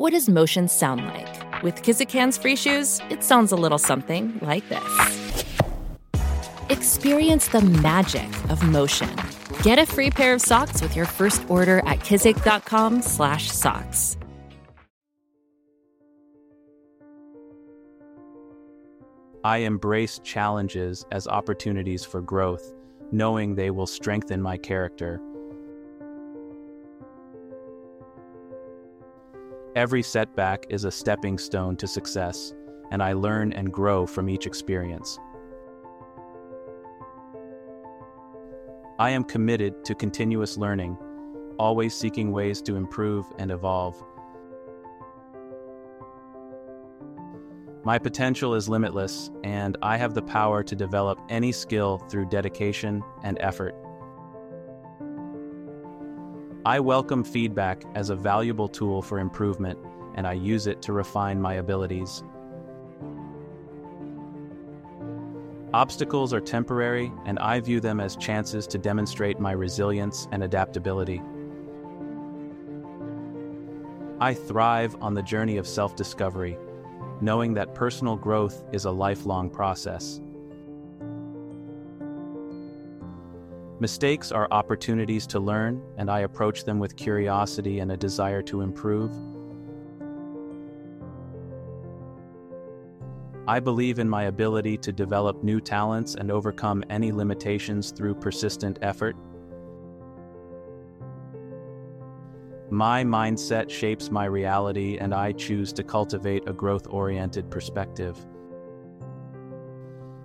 What does motion sound like? With Kizik hands free shoes, it sounds a little something like this. Experience the magic of motion. Get a free pair of socks with your first order at kizik.com/socks. I embrace challenges as opportunities for growth, knowing they will strengthen my character. Every setback is a stepping stone to success, and I learn and grow from each experience. I am committed to continuous learning, always seeking ways to improve and evolve. My potential is limitless, and I have the power to develop any skill through dedication and effort. I welcome feedback as a valuable tool for improvement, and I use it to refine my abilities. Obstacles are temporary, and I view them as chances to demonstrate my resilience and adaptability. I thrive on the journey of self discovery, knowing that personal growth is a lifelong process. Mistakes are opportunities to learn, and I approach them with curiosity and a desire to improve. I believe in my ability to develop new talents and overcome any limitations through persistent effort. My mindset shapes my reality, and I choose to cultivate a growth oriented perspective.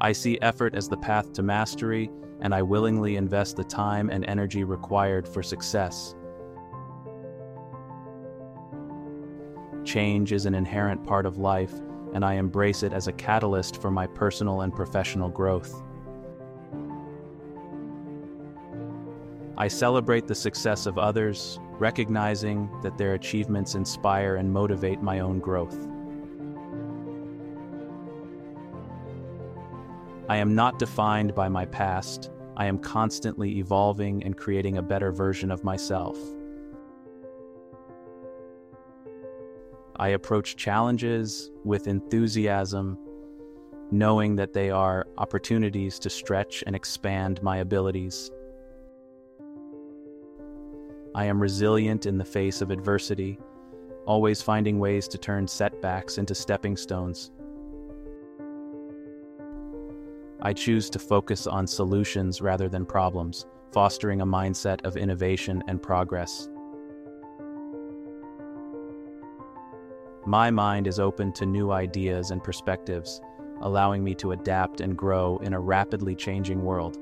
I see effort as the path to mastery, and I willingly invest the time and energy required for success. Change is an inherent part of life, and I embrace it as a catalyst for my personal and professional growth. I celebrate the success of others, recognizing that their achievements inspire and motivate my own growth. I am not defined by my past. I am constantly evolving and creating a better version of myself. I approach challenges with enthusiasm, knowing that they are opportunities to stretch and expand my abilities. I am resilient in the face of adversity, always finding ways to turn setbacks into stepping stones. I choose to focus on solutions rather than problems, fostering a mindset of innovation and progress. My mind is open to new ideas and perspectives, allowing me to adapt and grow in a rapidly changing world.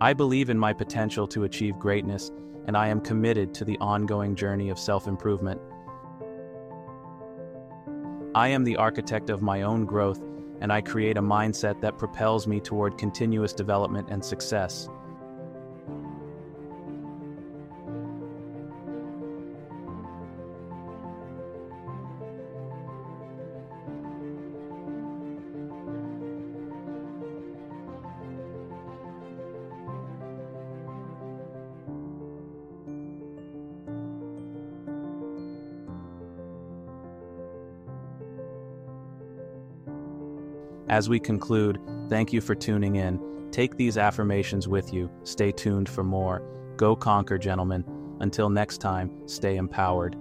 I believe in my potential to achieve greatness, and I am committed to the ongoing journey of self improvement. I am the architect of my own growth, and I create a mindset that propels me toward continuous development and success. As we conclude, thank you for tuning in. Take these affirmations with you. Stay tuned for more. Go conquer, gentlemen. Until next time, stay empowered.